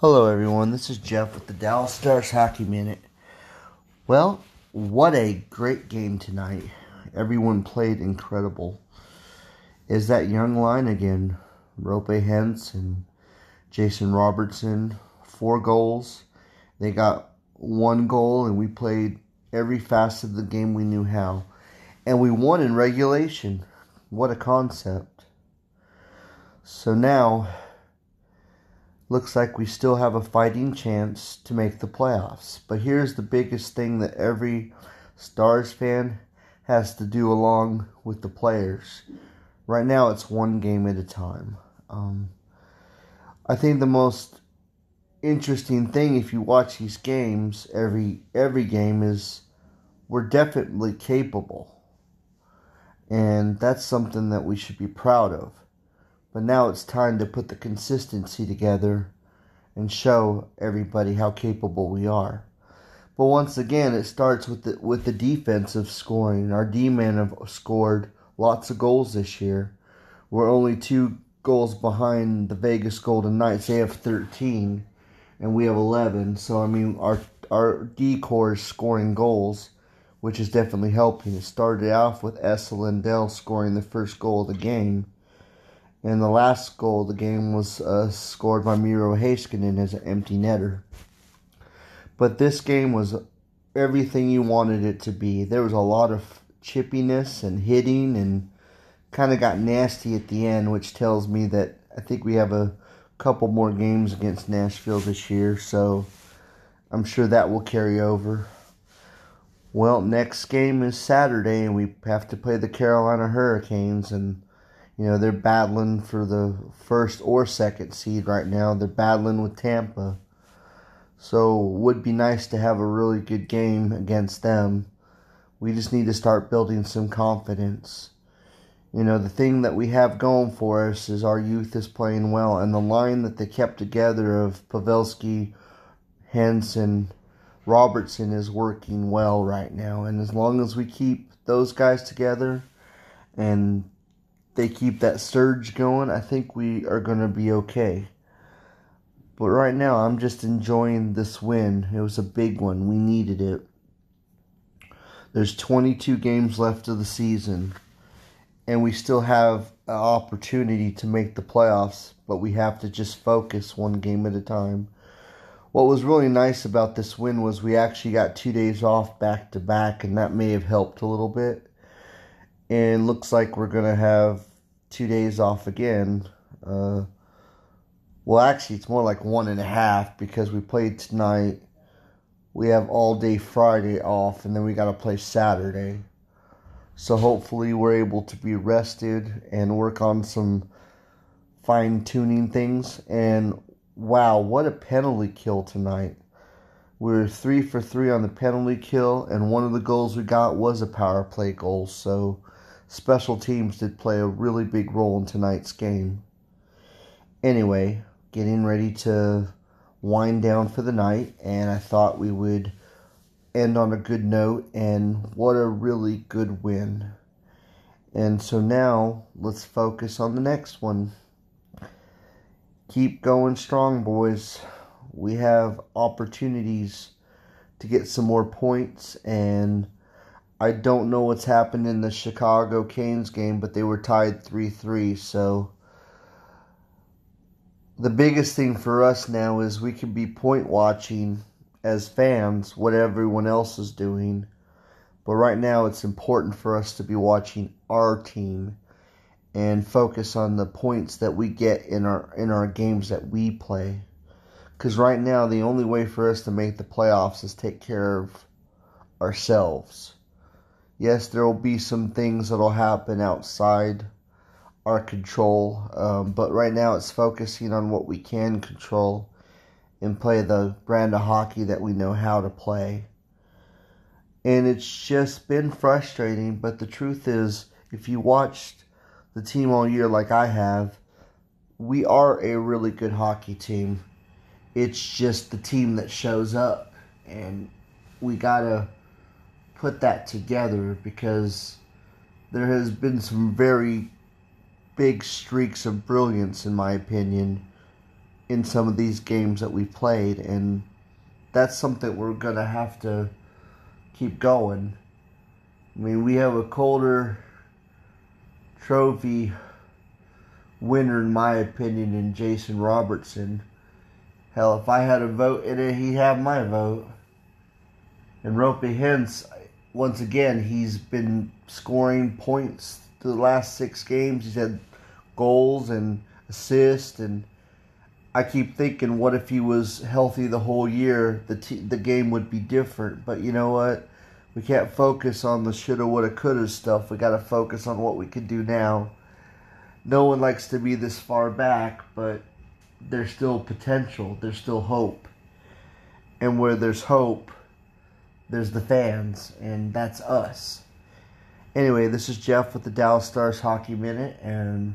Hello, everyone. This is Jeff with the Dallas Stars Hockey Minute. Well, what a great game tonight. Everyone played incredible. Is that young line again? Roope Hintz and Jason Robertson, four goals. They got one goal, and we played every facet of the game we knew how. And we won in regulation. What a concept. So now looks like we still have a fighting chance to make the playoffs. But here's the biggest thing that every Stars fan has to do along with the players. Right now, it's one game at a time. Um, I think the most interesting thing, if you watch these games, every every game is we're definitely capable, and that's something that we should be proud of. But now it's time to put the consistency together and show everybody how capable we are. But once again, it starts with the with the defensive scoring. Our D men have scored lots of goals this year. We're only two goals behind the Vegas Golden Knights. They have 13, and we have 11. So I mean, our our D core is scoring goals, which is definitely helping. It started off with Esa Lindell scoring the first goal of the game and the last goal of the game was uh, scored by Miro Heiskanen as an empty netter. But this game was everything you wanted it to be. There was a lot of chippiness and hitting and kind of got nasty at the end, which tells me that I think we have a couple more games against Nashville this year, so I'm sure that will carry over. Well, next game is Saturday, and we have to play the Carolina Hurricanes, and you know, they're battling for the first or second seed right now. They're battling with Tampa. So, would be nice to have a really good game against them. We just need to start building some confidence. You know, the thing that we have going for us is our youth is playing well, and the line that they kept together of Pavelski, Hansen, Robertson is working well right now. And as long as we keep those guys together and they keep that surge going, I think we are going to be okay. But right now, I'm just enjoying this win. It was a big one. We needed it. There's 22 games left of the season, and we still have an opportunity to make the playoffs, but we have to just focus one game at a time. What was really nice about this win was we actually got two days off back to back, and that may have helped a little bit and looks like we're gonna have two days off again. Uh, well, actually, it's more like one and a half because we played tonight. We have all day Friday off, and then we got to play Saturday. So hopefully, we're able to be rested and work on some fine tuning things. And wow, what a penalty kill tonight! We were three for three on the penalty kill, and one of the goals we got was a power play goal. So special teams did play a really big role in tonight's game. Anyway, getting ready to wind down for the night, and I thought we would end on a good note, and what a really good win. And so now let's focus on the next one. Keep going strong, boys. We have opportunities to get some more points and I don't know what's happened in the Chicago Canes game, but they were tied 3 3. So the biggest thing for us now is we can be point watching as fans what everyone else is doing. But right now, it's important for us to be watching our team and focus on the points that we get in our in our games that we play. Because right now, the only way for us to make the playoffs is take care of ourselves. Yes, there will be some things that'll happen outside our control, um, but right now it's focusing on what we can control and play the brand of hockey that we know how to play. And it's just been frustrating, but the truth is, if you watched the team all year like I have, we are a really good hockey team. It's just the team that shows up, and we gotta put that together because there has been some very big streaks of brilliance, in my opinion, in some of these games that we played, and that's something we're gonna have to keep going. I mean, we have a Calder Trophy winner, in my opinion, in Jason Robertson. Hell, if I had a vote in it, he'd have my vote. And Roope Hintz, once again, he's been scoring points the last six games. He's had goals and assists, and I keep thinking, what if he was healthy the whole year? The t- the game would be different. But you know what? We can't focus on the shoulda, woulda, coulda stuff. We got to focus on what we can do now. No one likes to be this far back, but there's still potential. There's still hope. And where there's hope, there's the fans, and that's us. Anyway, this is Jeff with the Dallas Stars Hockey Minute, and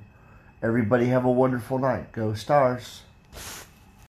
everybody have a wonderful night. Go Stars!